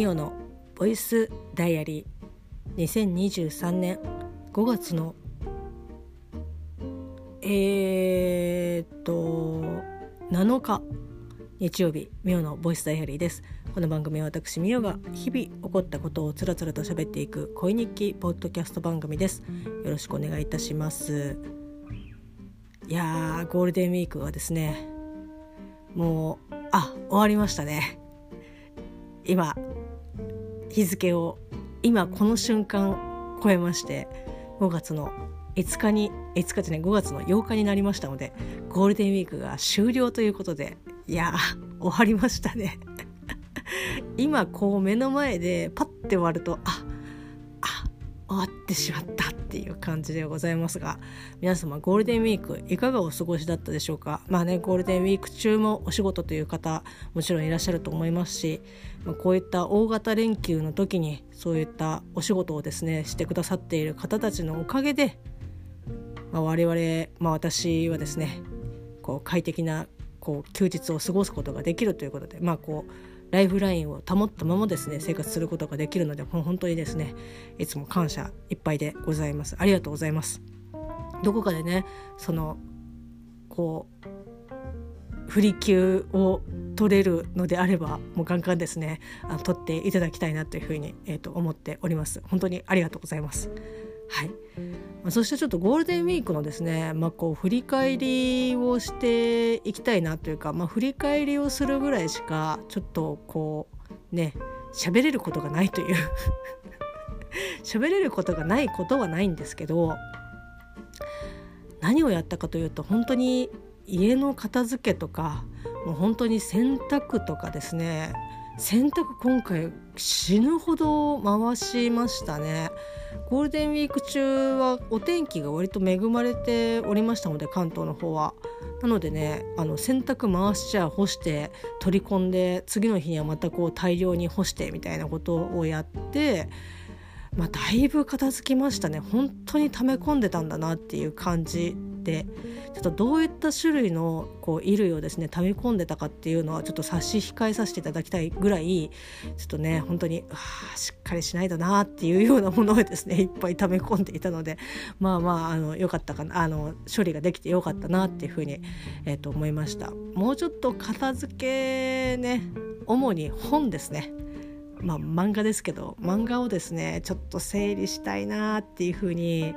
ミオのボイスダイアリー。2023年5月の。えー、っと7日。日曜日ミオのボイスダイアリーです。この番組は私ミオが日々起こったことをつらつらと喋っていく恋日記ポッドキャスト番組です。よろしくお願いいたします。いやーゴールデンウィークはですねもうあ終わりましたね。今日付を今この瞬間超えまして5月の5日に5日じゃない5月の8日になりましたのでゴールデンウィークが終了ということでいや終わりましたね。今こう目の前でパッて終わるとああ終わってしまった。っていう感じでございますが皆様ゴールデンウィークいかがお過ごしだったでしょうか？まあねゴールデンウィーク中もお仕事という方もちろんいらっしゃると思いますし、まあ、こういった大型連休の時にそういったお仕事をですねしてくださっている方たちのおかげで、まあ、我々、まあ、私はですねこう快適なこう休日を過ごすことができるということでまあこうライフラインを保ったままですね生活することができるので本当にですねいつも感謝いっぱいでございます。ありがとうございます。どこかでねそのこう振り休を取れるのであればもうガンガンですねあの取っていただきたいなというふうに、えー、と思っております。本当にありがとうございます。はい、そしてちょっとゴールデンウィークのですね、まあ、こう振り返りをしていきたいなというか、まあ、振り返りをするぐらいしかちょっとこうね喋れることがないという 喋れることがないことはないんですけど何をやったかというと本当に家の片付けとかもう本当に洗濯とかですね洗濯今回死ぬほど回しましたね。ゴールデンウィーク中はお天気が割と恵まれておりましたので関東の方は。なのでねあの洗濯回しちゃ干して取り込んで次の日にはまたこう大量に干してみたいなことをやってまあ、だいぶ片付きましたね。本当に溜め込んでたんだなっていう感じで。ちょっとどういった種類のこう衣類をですね溜め込んでたかっていうのはちょっと差し控えさせていただきたいぐらいちょっとね本当にしっかりしないとなっていうようなものをですね いっぱい溜め込んでいたのでまあまああのよかったかなあの処理ができてよかったなっていうふうに、えー、と思いました。もうちょっと片付けね主に本ですね。まあ、漫画ですけど漫画をですねちょっと整理したいなっていうふうに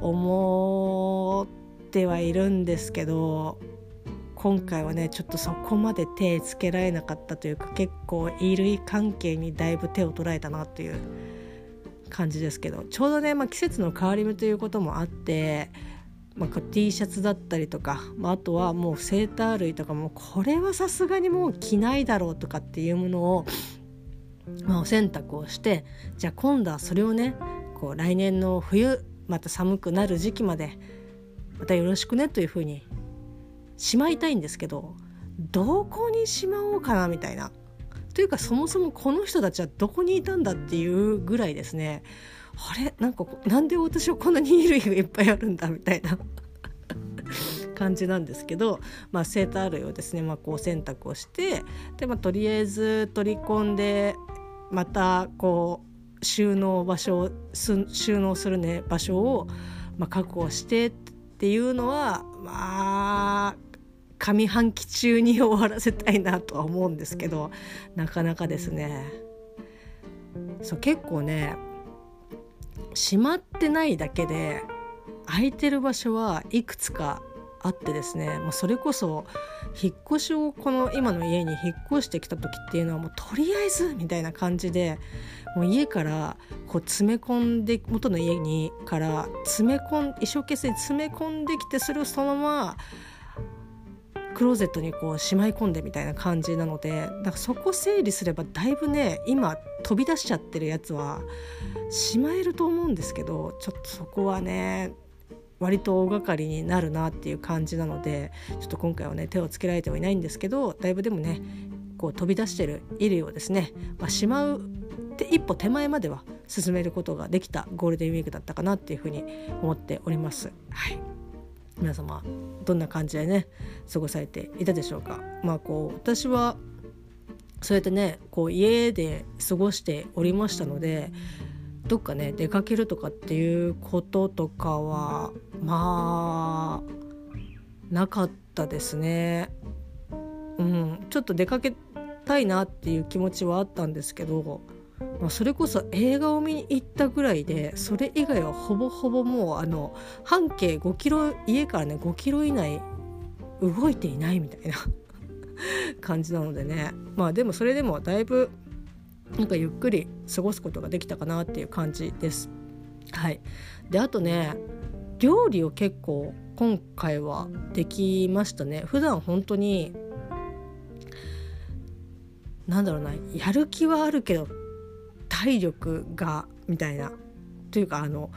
思ってはいるんですけど今回はねちょっとそこまで手つけられなかったというか結構衣類関係にだいぶ手を捉えたなという感じですけどちょうどね、まあ、季節の変わり目ということもあってまあ、T シャツだったりとか、まあ、あとはもうセーター類とかもこれはさすがにもう着ないだろうとかっていうものをまあ、お洗濯をしてじゃあ今度はそれをねこう来年の冬また寒くなる時期までまたよろしくねというふうにしまいたいんですけどどこにしまおうかなみたいな。というかそもそもこの人たちはどこにいたんだっていうぐらいですね。あれ？なんかなんで私はこんなに衣類がいっぱいあるんだみたいな。感じなんですけど、まあ、セーター類をですね、まあ、こう洗濯をしてで、まあ、とりあえず取り込んでまたこう収納場所を収納するね場所を、まあ、確保してっていうのはまあ上半期中に終わらせたいなとは思うんですけどなかなかですね。そう結構ね閉まってないだけで空いてる場所はいくつかあってですね、まあ、それこそ引っ越しをこの今の家に引っ越してきた時っていうのはもうとりあえずみたいな感じでもう家からこう詰め込んで元の家にから詰め込ん一生懸命詰め込んできてそれをそのままクローゼットにこうしまい込んでみたいな感じなのでだからそこ整理すればだいぶね今飛び出しちゃってるやつはしまえると思うんですけどちょっとそこはね割と大掛かりになるなっていう感じなのでちょっと今回はね手をつけられてはいないんですけどだいぶでもねこう飛び出してる衣類をですね、まあ、しまうって一歩手前までは進めることができたゴールデンウィークだったかなっていうふうに思っております。はい皆様どんな感じでね過ごされていたでしょうか？まあこう私はそうやってねこう家で過ごしておりましたのでどっかね出かけるとかっていうこととかはまあなかったですね。うん、ちょっと出かけたいなっていう気持ちはあったんですけど、まあ、それこそ映画を見に行ったぐらいでそれ以外はほぼほぼもうあの半径5キロ家からね5キロ以内動いていないみたいな 感じなのでねまあでもそれでもだいぶなんかゆっくり過ごすことができたかなっていう感じです。はい、であとね料理を結構今回はできましたね。普段本当になんだろうなやる気はあるけど体力がみたいな。というかあの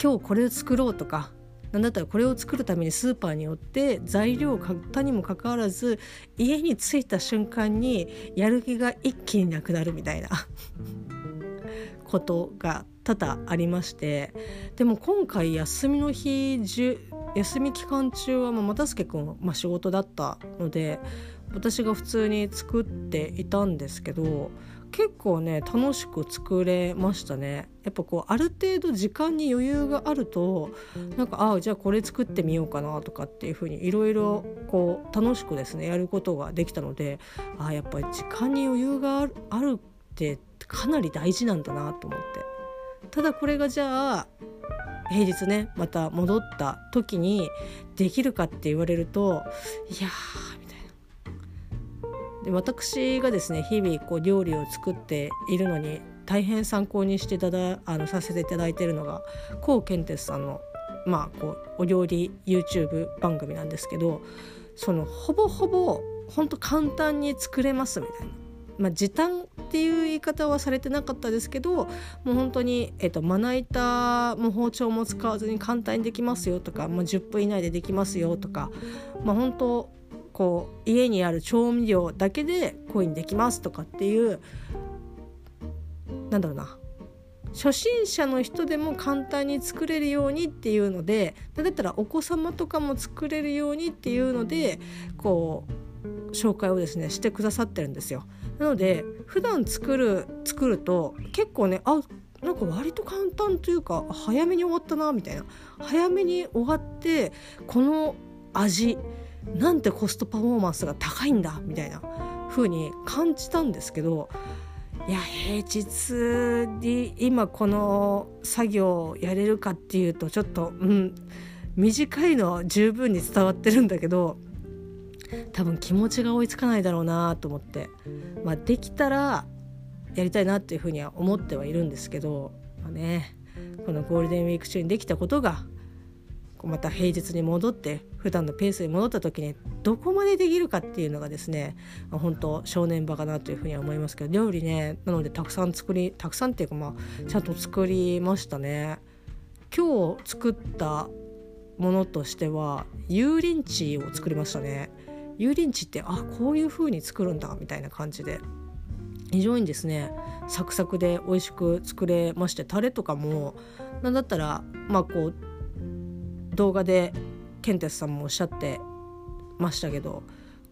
今日これを作ろうとかなんだったらこれを作るためにスーパーによって材料を買ったにもかかわらず家に着いた瞬間にやる気が一気になくなるみたいな。ことが多々ありまして。でも今回休みの日休み期間中は又助君、まあ、仕事だったので私が普通に作っていたんですけど結構ね楽しく作れましたね。やっぱこうある程度時間に余裕があるとなんかああじゃあこれ作ってみようかなとかっていう風にいろいろこう楽しくですねやることができたのでああやっぱり時間に余裕があるあるってかなり大事なんだなと思って。ただこれがじゃあ平日ねまた戻った時にできるかって言われるといやーで私がですね日々こう料理を作っているのに大変参考にしていただあのさせていただいているのがコウケンテスさんの、まあ、こうお料理 YouTube 番組なんですけどそのほぼほぼほんと簡単に作れますみたいな。まあ、時短っていう言い方はされてなかったですけどもう本当に、えっと、まな板も包丁も使わずに簡単にできますよとか、まあ、10分以内でできますよとか、まあ、本当こう家にある調味料だけでコインできますとかっていうなんだろうな初心者の人でも簡単に作れるようにっていうのでだったらお子様とかも作れるようにっていうのでこう紹介をですねしてくださってるんですよ。なので普段作る作ると結構ねあなんか割と簡単というか早めに終わったなみたいな早めに終わってこの味なんてコストパフォーマンスが高いんだみたいな風に感じたんですけどいや平日に今この作業をやれるかっていうとちょっとうん短いのは十分に伝わってるんだけど多分気持ちが追いつかないだろうなと思って、まあ、できたらやりたいなっていうふうには思ってはいるんですけど、まあね、このゴールデンウィーク中にできたことがまた平日に戻って普段のペースに戻った時にどこまでできるかっていうのがですね本当正念場かなというふうには思いますけど料理ねなのでたくさん作りたくさんっていうかまあちゃんと作りましたね。今日作ったものとしては油淋鶏を作りましたね。油淋鶏ってあこういう風に作るんだみたいな感じで非常にですねサクサクで美味しく作れましてタレとかもなんだったらまあこう動画でケンテスさんもおっしゃってましたけど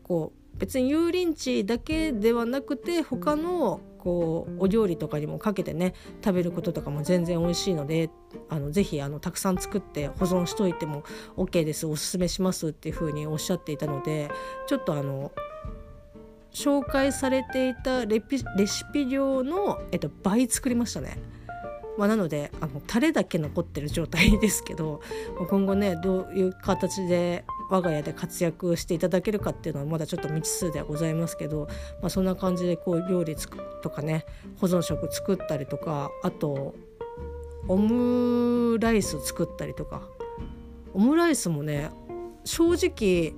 こう別に油淋鶏だけではなくて他のこうお料理とかにもかけてね食べることとかも全然美味しいのであのぜひあのたくさん作って保存しといても OK ですおすすめしますっていう風におっしゃっていたのでちょっとあの紹介されていたレシピ量の、えっと、倍作りましたね。まあ、なのであのタレだけ残ってる状態ですけど今後ねどういう形で我が家で活躍していただけるかっていうのはまだちょっと未知数ではございますけど、まあ、そんな感じでこう料理つくとかね保存食作ったりとかあとオムライス作ったりとかオムライスもね正直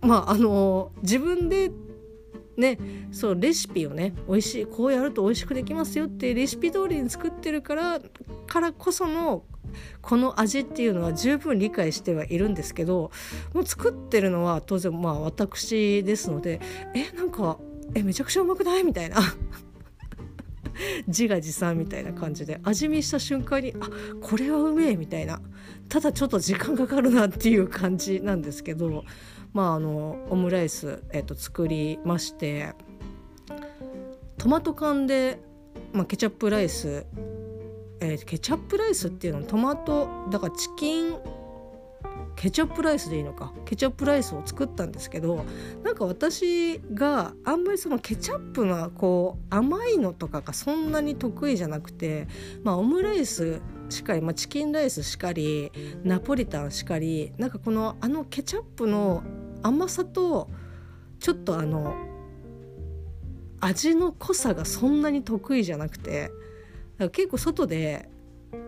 まああの自分でねそうレシピをね美味しいこうやると美味しくできますよってレシピ通りに作ってるからからこそのこの味っていうのは十分理解してはいるんですけどもう作ってるのは当然まあ私ですのでえなんかえめちゃくちゃうまくない？みたいな。自画自賛みたいな感じで味見した瞬間にあこれはうめえみたいな。ただちょっと時間かかるなっていう感じなんですけどまあ、あのオムライス、えっと、作りましてトマト缶で、まあ、ケチャップライス、えー、ケチャップライスっていうの？はトマトだからチキンケチャップライスでいいのか？ケチャップライスを作ったんですけどなんか私があんまりそのケチャップがこう甘いのとかがそんなに得意じゃなくて、まあ、オムライスしかり、まあ、チキンライスしかりナポリタンしかりなんかこのあのケチャップの甘さとちょっとあの味の濃さがそんなに得意じゃなくて結構外で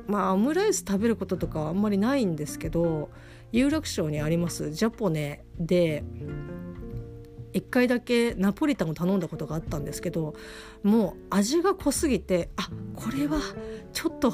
まあオムライス食べることとかはあんまりないんですけど有楽町にありますジャポネで1回だけナポリタンを頼んだことがあったんですけどもう味が濃すぎてあこれはちょっと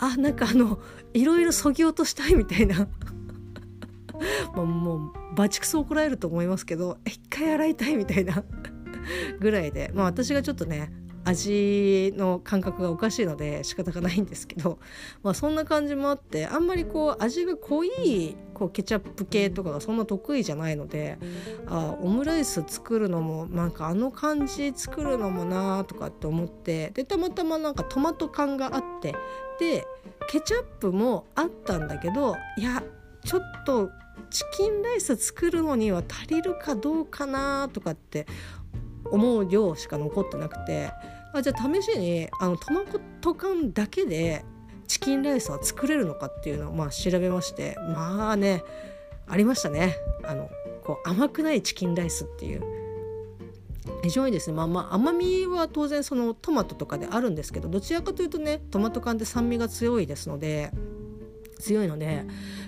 あなんかあのいろいろそぎ落としたいみたいな。もうもうバチクソ怒られると思いますけど一回洗いたいみたいな。ぐらいで。まあ私がちょっとね味の感覚がおかしいので仕方がないんですけど、まあ、そんな感じもあってあんまりこう味が濃いこうケチャップ系とかがそんな得意じゃないのであオムライス作るのもなんかあの感じ作るのもなーとかって思ってでたまたまなんかトマト缶があってでケチャップもあったんだけどいやちょっとチキンライス作るのには足りるかどうかなとかって思う量しか残ってなくてあじゃあ試しにあのトマト缶だけでチキンライスは作れるのかっていうのをまあ調べましてまあねありましたね。あのこう甘くないチキンライスっていう。非常にですねまあまあ甘みは当然そのトマトとかであるんですけどどちらかというとねトマト缶って酸味が強いですので強いので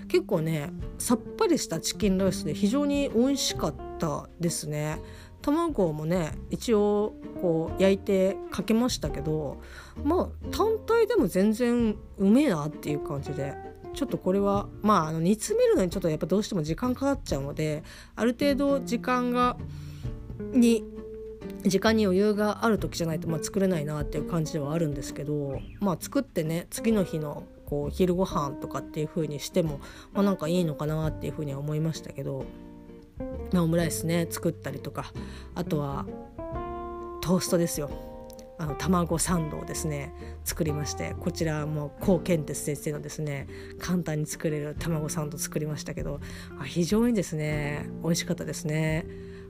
結構ねさっぱりしたチキンライスで非常に美味しかったですね。卵もね一応こう焼いてかけましたけどまあ単体でも全然うめえなっていう感じでちょっとこれはまああの煮詰めるのにちょっとやっぱどうしても時間かかっちゃうのである程度時間がに時間に余裕がある時じゃないと、まあ、作れないなっていう感じではあるんですけど、まあ、作ってね次の日のこう昼ご飯とかっていう風にしても、まあ、なんかいいのかなっていう風には思いましたけど、まあ、オムライスね作ったりとかあとはトーストですよ。あの卵サンドをですね作りましてこちらも高健哲先生のですね簡単に作れる卵サンド作りましたけど非常にですね美味しかったですね。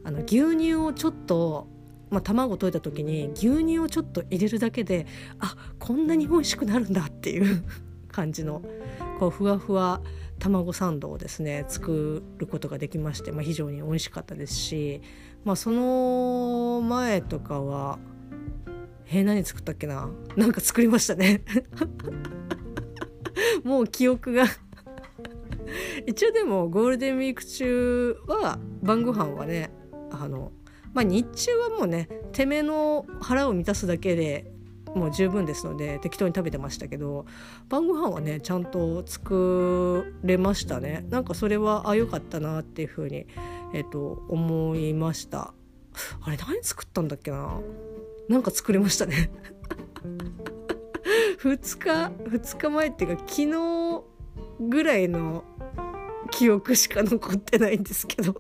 あの牛乳をちょっとまあ、卵溶いた時に牛乳をちょっと入れるだけであこんなに美味しくなるんだっていう 感じのこうふわふわ卵サンドをですね作ることができまして、まあ、非常に美味しかったですし、まあ、その前とかはえー、何作ったっけな？なんか作りましたね。もう記憶が。一応でもゴールデンウィーク中は晩ご飯はねあのまあ日中はもうねてめの腹を満たすだけでもう十分ですので適当に食べてましたけど晩ご飯はねちゃんと作れましたね。なんかそれはあ良かったなっていうふうに、えっと、思いました。あれ何作ったんだっけな？なんか作りましたね。2日2日前っていうか昨日ぐらいの記憶しか残ってないんですけど。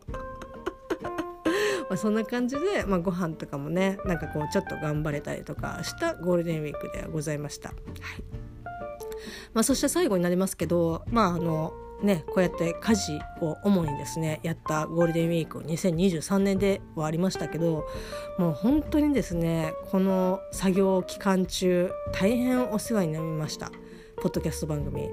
まあ、そんな感じで、まあ、ご飯とかもねなんかこうちょっと頑張れたりとかしたゴールデンウィークではございました。はいまあ、そして最後になりますけどまああのね、こうやって家事を主にですねやったゴールデンウィーク2023年ではありましたけどもう本当にですねこの作業期間中大変お世話になりましたポッドキャスト番組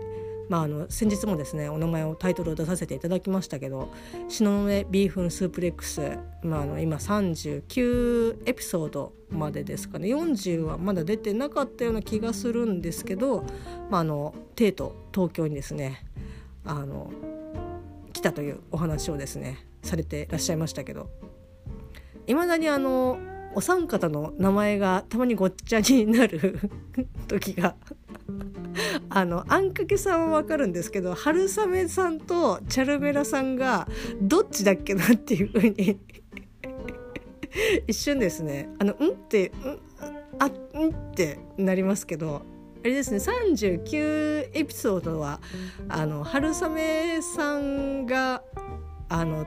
まあ、あの先日もですねお名前をタイトルを出させていただきましたけど「東雲ビーフンスープレックス」まあ、あの今39エピソードまでですかね。40はまだ出てなかったような気がするんですけど、まあ、あの帝都東京にですねあの来たというお話をですねされていらっしゃいましたけどいまだにあのお三方の名前がたまにごっちゃになる 時があのあんかけさんは分かるんですけど春雨さんとチャルメラさんがどっちだっけなっていう風に 一瞬ですねあの「うん?」って「うんあん?」ってなりますけどあれですね39エピソードはあの春雨さんがあの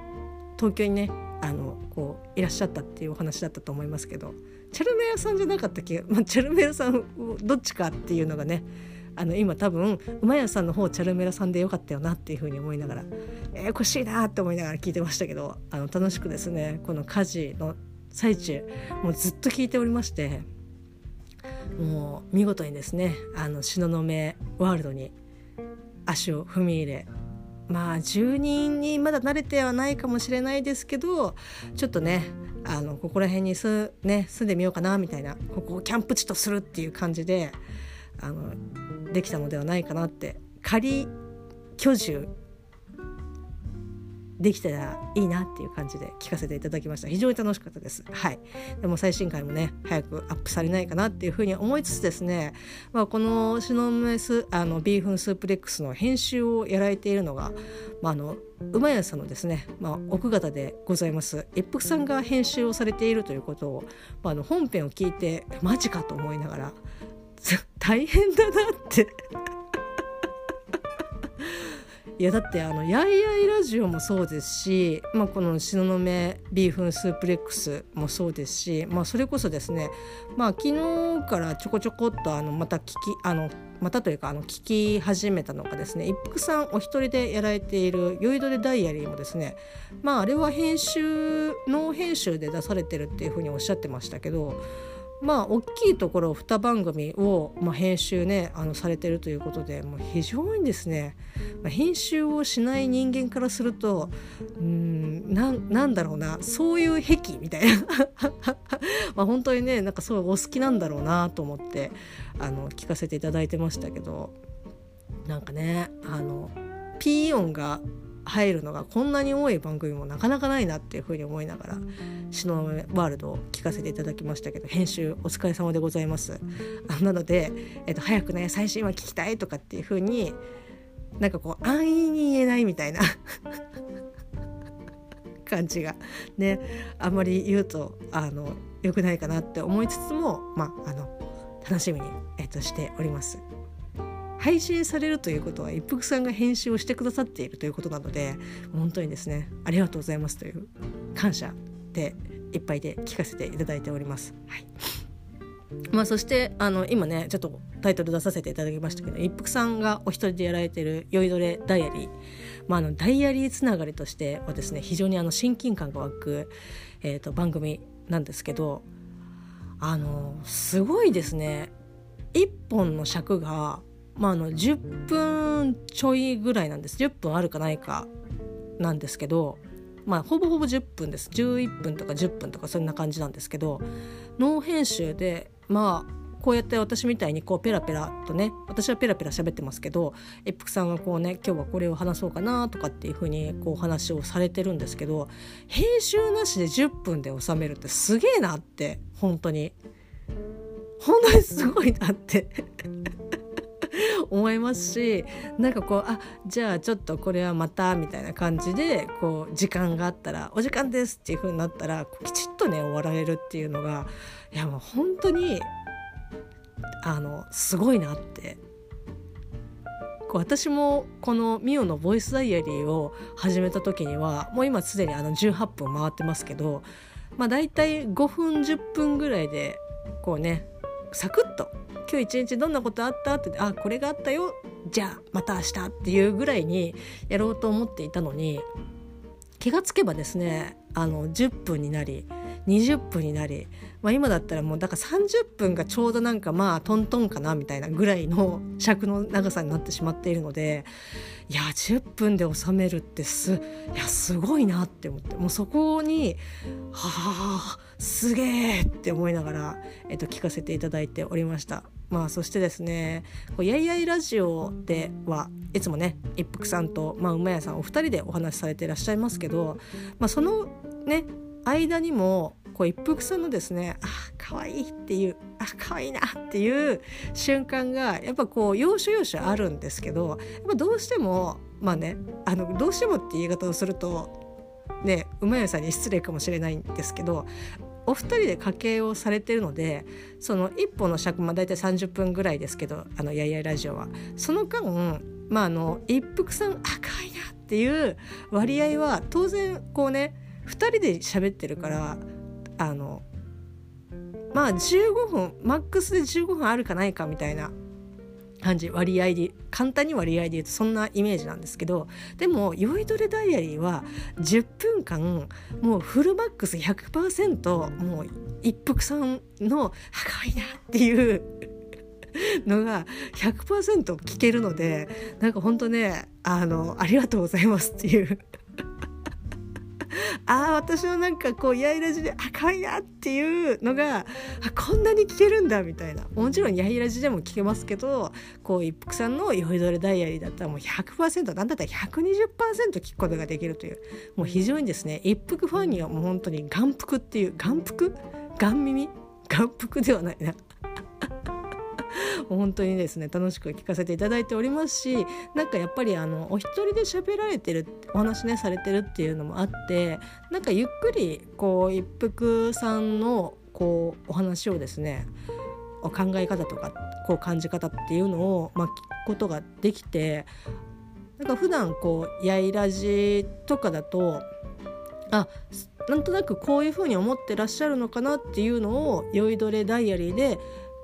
東京にねあのこういらっしゃったっていうお話だったと思いますけどチャルメラさんじゃなかったっけ、まあ、チャルメラさんどっちかっていうのがねあの今多分馬屋さんの方チャルメラさんでよかったよなっていうふうに思いながらえー、欲しいなって思いながら聞いてましたけどあの楽しくですねこの家事の最中もうずっと聞いておりましてもう見事にですねあの東雲ワールドに足を踏み入れまあ住人にまだ慣れてはないかもしれないですけどちょっとねあのここら辺に住,、ね、住んでみようかなみたいなここをキャンプ地とするっていう感じであのできたのではないかなって。仮居住できたらいいなっていう感じで聞かせていただきました。非常に楽しかったです。はい。でも最新回もね早くアップされないかなっていうふうに思いつつですね、まあ、このシノメスあのビーフンスープレックスの編集をやられているのが、まあ、あの馬屋さんのですね、まあ、奥方でございます。一服さんが編集をされているということを、まあ、あの本編を聞いてマジかと思いながら 大変だなっていやだってあの「やいやいラジオ」もそうですし、まあ、この東雲ビーフンスープレックスもそうですし、まあ、それこそですね、まあ、昨日からちょこちょこっとあのまた聞きあのまたというかあの聞き始めたのがですね一服さんお一人でやられている「酔いどれダイアリー」もですねまああれは編集ノー編集で出されてるっていうふうにおっしゃってましたけどまあ大きいところ2番組を、まあ、編集ねあのされてるということでもう非常にですね、まあ、編集をしない人間からするとうんなんだろうなそういう癖みたいな。まあ本当にねなんかそうお好きなんだろうなと思ってあの聞かせていただいてましたけどなんかねあのピー音が入るのがこんなに多い番組もなかなかないなっていうふうに思いながら「シノワールド」を聞かせていただきましたけど編集お疲れ様でございます。なので、えっと、早くね最新話聞きたいとかっていうふうになんかこう安易に言えないみたいな 感じがねあんまり言うとあの良くないかなって思いつつもまああの楽しみに、えっと、しております。配信されるということは一服さんが編集をしてくださっているということなので本当にですねありがとうございますという感謝でいっぱいで聞かせていただいております。はいまあ、そしてあの今ねちょっとタイトル出させていただきましたけど一服さんがお一人でやられてる「酔いどれダイアリー」まあ、あのダイアリーつながりとしてはですね非常にあの親近感が湧く、えーと番組なんですけどあのすごいですね一本の尺がまあ、あの10分ちょいぐらいなんです。10分あるかないかなんですけど、まあ、ほぼほぼ10分です。11分とか10分とかそんな感じなんですけどノー編集でまあこうやって私みたいにこうペラペラとね私はペラペラ喋ってますけど一服さんがこうね今日はこれを話そうかなとかっていう風にこう話をされてるんですけど編集なしで10分で収めるってすげえなって本当に。本当にすごいなって。思いますしなんかこうあじゃあちょっとこれはまたみたいな感じでこう時間があったら「お時間です」っていう風になったらきちっとね終わられるっていうのがいやもう本当にあのすごいなって。こう私もこのミオのボイスダイアリーを始めた時にはもう今すでにあの18分回ってますけど、まあ、大体5分10分ぐらいでこうねサクッと今日一日どんなことあった？ってあこれがあったよ。じゃあまた明日っていうぐらいにやろうと思っていたのに気がつけばですねあの10分になり20分になり、まあ、今だったらもうだから30分がちょうどなんかまあトントンかなみたいなぐらいの尺の長さになってしまっているのでいや10分で収めるってすいやすごいなって思ってもうそこにはあすげえって思いながら、えっと、聞かせていただいておりました。まあ、そしてですね「やいやいラジオ」ではいつもね一服さんと、まあ、馬屋さんお二人でお話しされていらっしゃいますけど、まあ、そのね間にもこう一服さんのですね。あ可愛いっていうあ可愛いなっていう瞬間がやっぱこう要所要所あるんですけどやっぱどうしてもまあねあのどうしてもって言い方をするとね馬屋さんに失礼かもしれないんですけどお二人で家計をされてるのでその一本の尺まあ大体30分ぐらいですけどあのやいやラジオは。その間まああの一服さんあ可愛いなっていう割合は当然こうね2人で喋ってるからあのまあ15分マックスで15分あるかないかみたいな感じ割合で簡単に割合で言うとそんなイメージなんですけどでも「酔いどれダイアリー」は10分間もうフルマックス100%もう一服さんの「赤いな」っていう のが100%聞けるのでなんかほんとねあのありがとうございますっていう。ああ私のなんかこうやいらじで赤いなっていうのがこんなに聞けるんだみたいな。もちろんやいらじでも聞けますけどこう一服さんの「酔いどれダイアリー」だったらもう100%なんだったら120%聞くことができるというもう非常にですね一服ファンにはもう本当に眼福っていう眼福？眼耳？眼福ではないな。本当にですね楽しく聞かせていただいておりますしなんかやっぱりあのお一人で喋られてるお話ねされてるっていうのもあってなんかゆっくりこう一服さんのこうお話をですね考え方とかこう感じ方っていうのを、まあ、聞くことができてなんか普段こうやいらじとかだとあなんとなくこういうふうに思ってらっしゃるのかなっていうのを「酔いどれダイアリー」で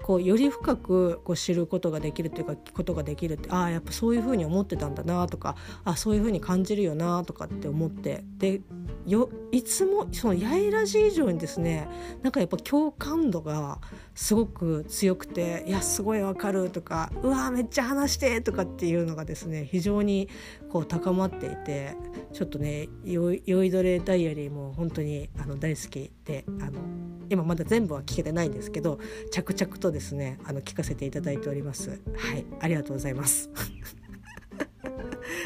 こうより深くこう知ることができるというか聞くことができるってああやっぱそういうふうに思ってたんだなとかあそういうふうに感じるよなとかって思ってでよいつもそのやいらじ以上にですねなんかやっぱ共感度がすごく強くて「いやすごいわかる」とか「うわめっちゃ話して」とかっていうのがですね非常にこう高まっていてちょっとね「酔いどれダイアリー」も本当にあの大好きであの今まだ全部は聞けてないんですけど着々とですねあの聞かせていただいております。はいありがとうございます。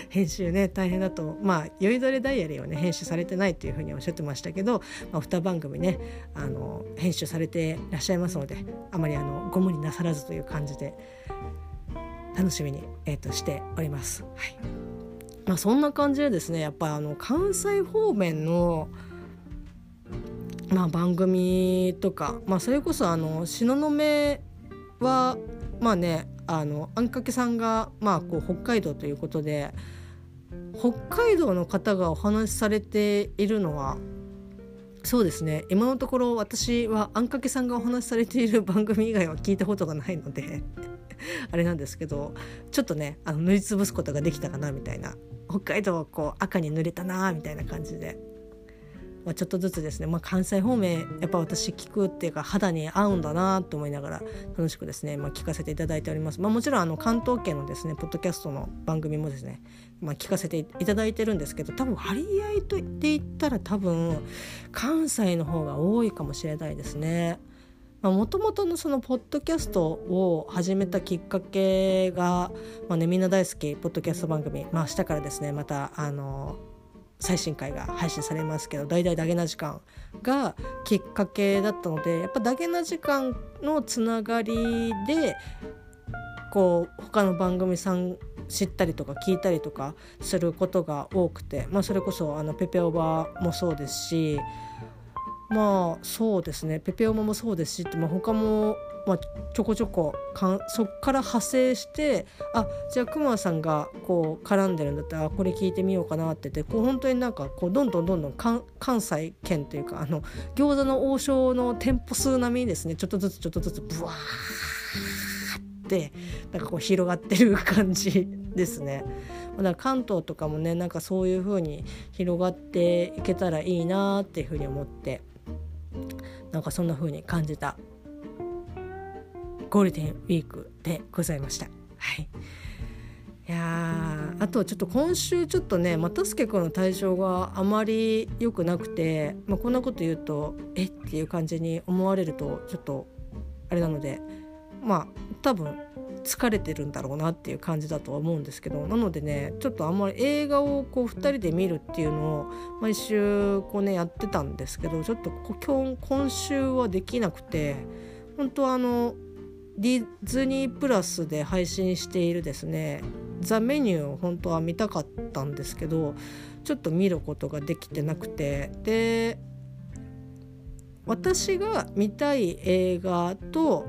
編集ね大変だとまあ「酔いどれダイアリー」はね編集されてないというふうにおっしゃってましたけど、まあ、2番組ねあの編集されていらっしゃいますのであまりあのご無理なさらずという感じで楽しみに、えーと、としております。はいまあ、そんな感じでですねやっぱあの関西方面のまあ、番組とか、まあ、それこそあの東雲はまあねあのあんかけさんが、まあ、こう北海道ということで北海道の方がお話しされているのはそうですね。今のところ私はあんかけさんがお話しされている番組以外は聞いたことがないので あれなんですけどちょっとねあの塗りつぶすことができたかなみたいな。北海道はこう赤に塗れたなみたいな感じで。まあ、ちょっとずつですね、まあ、関西方面やっぱ私聞くっていうか肌に合うんだなと思いながら楽しくですね、まあ、聞かせていただいております、まあ、もちろんあの関東圏のですねポッドキャストの番組もですね、まあ、聞かせていただいてるんですけど多分張り合いと言って言ったら多分関西の方が多いかもしれないですね。もともとのそのポッドキャストを始めたきっかけが、まあね、みんな大好きポッドキャスト番組、まあ、明日からですねまたあの最新回が配信されますけど「大々ダゲな時間」がきっかけだったのでやっぱダゲな時間のつながりでこう他の番組さん知ったりとか聞いたりとかすることが多くて、まあ、それこそあのペペオバもそうですしまあそうですねペペオバもそうですしって、まあ、他もまあ、ちょこちょこかんそっから派生してあじゃあ熊さんがこう絡んでるんだったらこれ聞いてみようかなってってこう本当になんかこうどんどんどんどん関西圏というかあの餃子の王将の店舗数並みにですねちょっとずつちょっとずつブワーってなんかこう広がってる感じですね。だか関東とかもねなんかそういう風に広がっていけたらいいなっていう風に思ってなんかそんな風に感じたゴールデンウィークでございました。はいいやあとちょっと今週ちょっとね又助君の体調があまり良くなくて、まあ、こんなこと言うとえ？っていう感じに思われるとちょっとあれなのでまあ多分疲れてるんだろうなっていう感じだとは思うんですけどなのでねちょっとあんまり映画をこう2人で見るっていうのを毎週こうねやってたんですけどちょっと今今週はできなくて本当はあのディズニープラスで配信しているですねザ・メニューを本当は見たかったんですけどちょっと見ることができてなくてで私が見たい映画と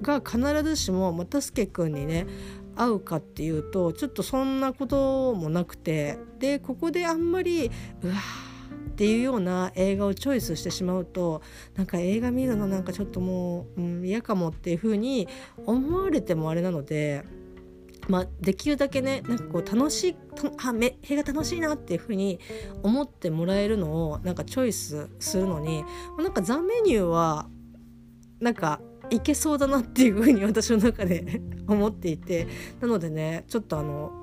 が必ずしも又助君にね合うかっていうとちょっとそんなこともなくてでここであんまりうわっていうような映画をチョイスしてしまうとなんか映画見るのなんかちょっともう、うん、嫌かもっていう風に思われてもあれなので。まあ、できるだけねなんかこう楽しいあめ映画楽しいなっていう風に思ってもらえるのをなんかチョイスするのになんかザ・メニューはなんかいけそうだなっていう風に私の中で 思っていてなのでねちょっとあの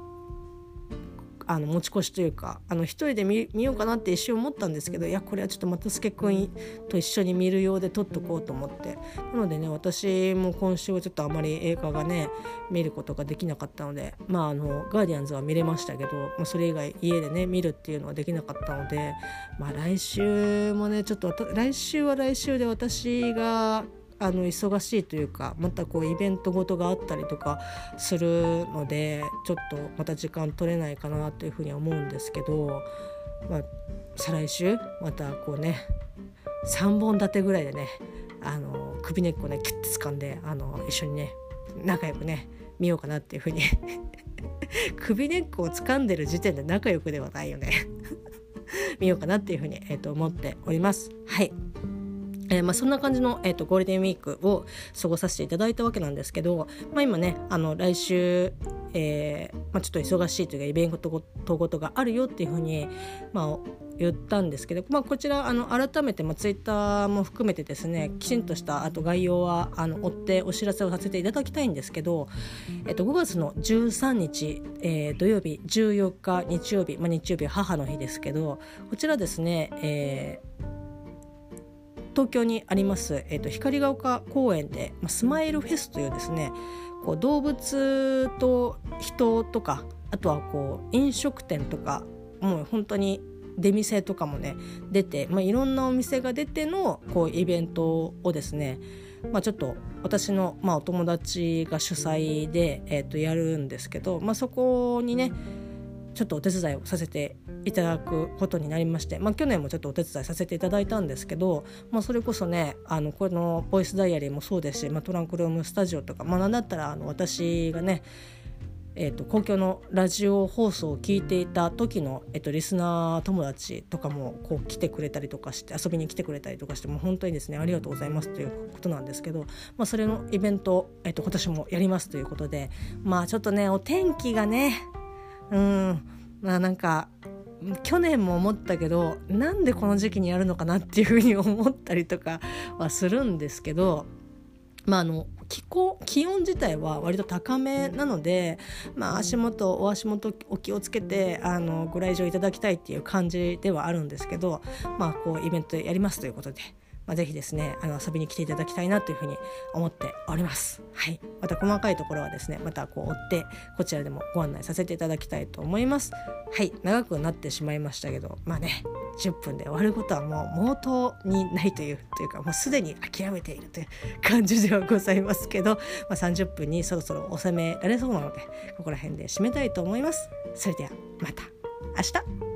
あの持ち越しというかあの一人で見ようかなって一瞬思ったんですけどいやこれはちょっと又助君と一緒に見るようで撮っとこうと思って。なのでね私も今週はちょっとあまり映画がね見ることができなかったのでまああのガーディアンズは見れましたけど、まあ、それ以外家でね見るっていうのはできなかったのでまあ来週もねちょっと来週は来週で私があの忙しいというかまたこうイベントごとがあったりとかするのでちょっとまた時間取れないかなというふうには思うんですけど、まあ、再来週またこうね3本立てぐらいでねあの首根っこねキュッて掴んであの一緒にね仲良くね見ようかなっていうふうに。首根っこを掴んでる時点で仲良くではないよね。見ようかなっていうふうに、えー、と思っております。はい。えー、まあ、そんな感じの、えーと、ゴールデンウィークを過ごさせていただいたわけなんですけど、まあ、今ねあの来週、えー、まあ、ちょっと忙しいというかイベントごとがあるよっていうふうに、まあ、言ったんですけど、まあ、こちらあの改めて、まあ、ツイッターも含めてですねきちんとしたあと概要はあの追ってお知らせをさせていただきたいんですけど、えっと、5月の13日、えー、土曜日14日日曜日、まあ、日曜日は母の日ですけどこちらですね、えー東京にあります、えーと、光が丘公園で、まあ、スマイルフェスというですねこう動物と人とかあとはこう飲食店とかもう本当に出店とかもね出て、まあ、いろんなお店が出てのこうイベントをですねまあ、ちょっと私の、まあ、お友達が主催で、えー、とやるんですけど、まあ、そこにねちょっとお手伝いをさせていただくことになりまして、まあ、去年もちょっとお手伝いさせていただいたんですけど、まあ、それこそねあのこのボイスダイアリーもそうですし、まあ、トランクルームスタジオとか、まあ、なんだったらあの私がねえーと、公共のラジオ放送を聞いていた時の、えーと、リスナー友達とかもこう来てくれたりとかして遊びに来てくれたりとかしても本当にですねありがとうございますということなんですけど、まあ、それのイベント、えーと今年もやりますということでまあちょっとねお天気がねうんまあなんか去年も思ったけどなんでこの時期にやるのかなっていうふうに思ったりとかはするんですけどまああの気候気温自体は割と高めなので、まあ、足元お足元お気をつけてあのご来場いただきたいっていう感じではあるんですけど、まあ、こうイベントやりますということで。まあ、ぜひですねあの遊びに来ていただきたいなというふうに思っております。はい、また細かいところはですねまたこう追ってこちらでもご案内させていただきたいと思います。はい長くなってしまいましたけどまあね10分で終わることはもう毛頭にないというというかもうすでに諦めているという感じではございますけど、まあ、30分にそろそろ収められそうなのでここら辺で締めたいと思います。それではまた明日